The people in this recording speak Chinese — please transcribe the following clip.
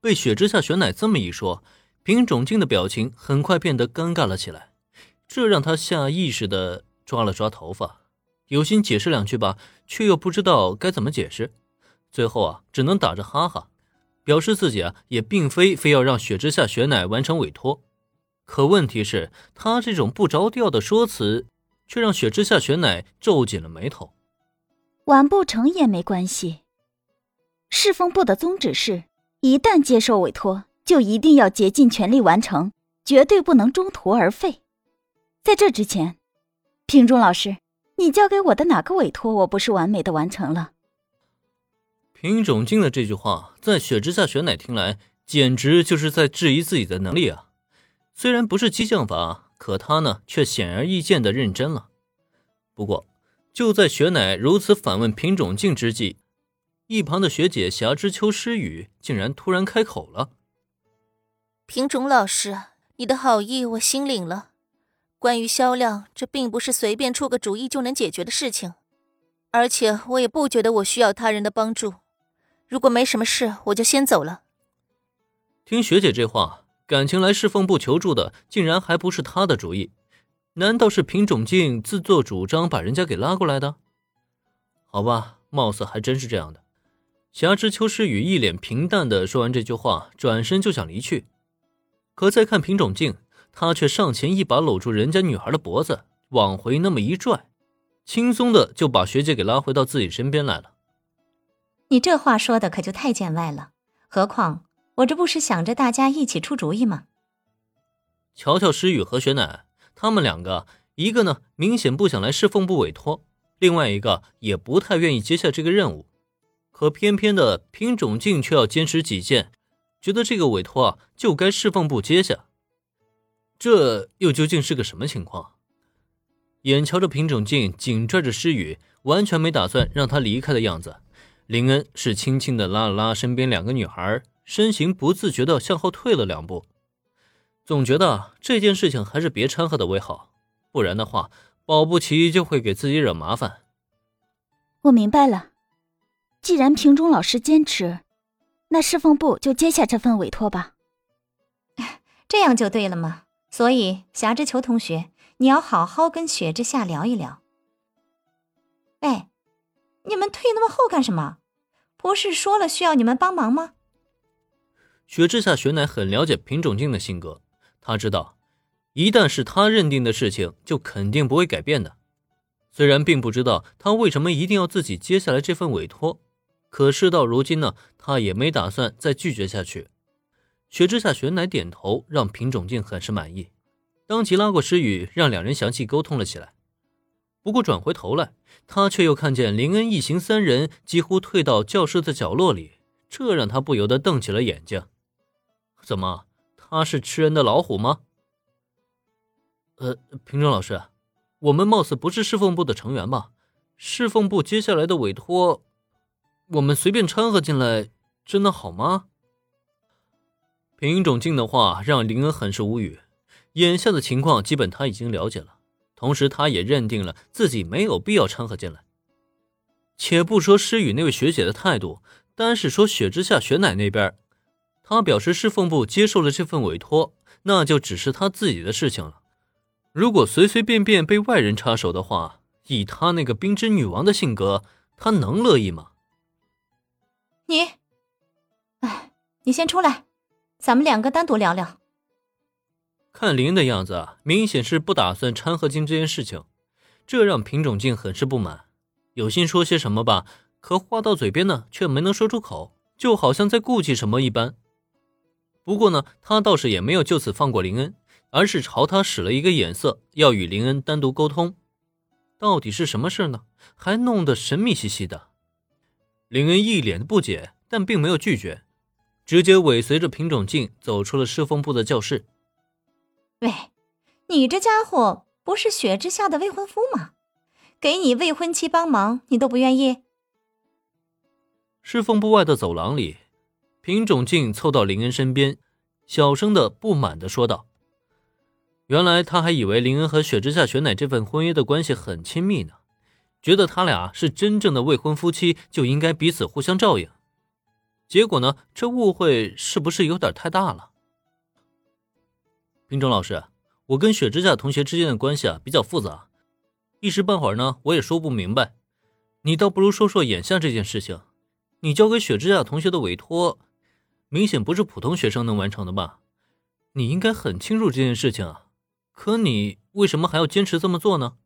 被雪之下雪乃这么一说，平种静的表情很快变得尴尬了起来，这让他下意识的抓了抓头发，有心解释两句吧，却又不知道该怎么解释，最后啊，只能打着哈哈，表示自己啊也并非非要让雪之下雪乃完成委托。可问题是，他这种不着调的说辞，却让雪之下雪乃皱紧了眉头。完不成也没关系。侍奉部的宗旨是。一旦接受委托，就一定要竭尽全力完成，绝对不能中途而废。在这之前，平中老师，你交给我的哪个委托，我不是完美的完成了？平种静的这句话，在雪之下雪乃听来，简直就是在质疑自己的能力啊！虽然不是激将法，可他呢，却显而易见的认真了。不过，就在雪乃如此反问平种静之际，一旁的学姐霞之秋诗雨竟然突然开口了：“平种老师，你的好意我心领了。关于销量，这并不是随便出个主意就能解决的事情，而且我也不觉得我需要他人的帮助。如果没什么事，我就先走了。”听学姐这话，感情来侍奉部求助的竟然还不是她的主意，难道是平种静自作主张把人家给拉过来的？好吧，貌似还真是这样的。霞之秋诗雨一脸平淡的说完这句话，转身就想离去。可再看品种镜，他却上前一把搂住人家女孩的脖子，往回那么一拽，轻松的就把学姐给拉回到自己身边来了。你这话说的可就太见外了。何况我这不是想着大家一起出主意吗？瞧瞧诗雨和雪乃，他们两个，一个呢明显不想来侍奉部委托，另外一个也不太愿意接下这个任务。可偏偏的品种镜却要坚持己见，觉得这个委托啊就该释放部接下，这又究竟是个什么情况？眼瞧着品种镜紧拽着诗雨，完全没打算让他离开的样子，林恩是轻轻的拉了拉身边两个女孩，身形不自觉的向后退了两步，总觉得这件事情还是别掺和的为好，不然的话，保不齐就会给自己惹麻烦。我明白了。既然平中老师坚持，那侍奉部就接下这份委托吧。这样就对了嘛。所以霞之秋同学，你要好好跟雪之下聊一聊。哎，你们退那么后干什么？不是说了需要你们帮忙吗？雪之下雪乃很了解品种静的性格，他知道，一旦是他认定的事情，就肯定不会改变的。虽然并不知道他为什么一定要自己接下来这份委托。可事到如今呢，他也没打算再拒绝下去。雪之下，雪乃点头，让品种镜很是满意，当即拉过诗雨，让两人详细沟通了起来。不过转回头来，他却又看见林恩一行三人几乎退到教室的角落里，这让他不由得瞪起了眼睛。怎么，他是吃人的老虎吗？呃，平中老师，我们貌似不是侍奉部的成员吧？侍奉部接下来的委托。我们随便掺和进来，真的好吗？品种静的话让林恩很是无语。眼下的情况基本他已经了解了，同时他也认定了自己没有必要掺和进来。且不说诗雨那位学姐的态度，单是说雪之下雪乃那边，他表示侍奉部接受了这份委托，那就只是他自己的事情了。如果随随便便被外人插手的话，以他那个冰之女王的性格，他能乐意吗？你，哎，你先出来，咱们两个单独聊聊。看林的样子，明显是不打算掺和进这件事情，这让品种镜很是不满，有心说些什么吧，可话到嘴边呢，却没能说出口，就好像在顾忌什么一般。不过呢，他倒是也没有就此放过林恩，而是朝他使了一个眼色，要与林恩单独沟通。到底是什么事呢？还弄得神秘兮兮的。林恩一脸的不解，但并没有拒绝，直接尾随着品种镜走出了侍奉部的教室。喂，你这家伙不是雪之下的未婚夫吗？给你未婚妻帮忙，你都不愿意？侍奉部外的走廊里，品种镜凑到林恩身边，小声的不满的说道：“原来他还以为林恩和雪之下雪乃这份婚约的关系很亲密呢。”觉得他俩是真正的未婚夫妻，就应该彼此互相照应。结果呢，这误会是不是有点太大了？品种老师，我跟雪之下同学之间的关系啊比较复杂，一时半会儿呢我也说不明白。你倒不如说说眼下这件事情。你交给雪之下同学的委托，明显不是普通学生能完成的吧？你应该很清楚这件事情啊，可你为什么还要坚持这么做呢？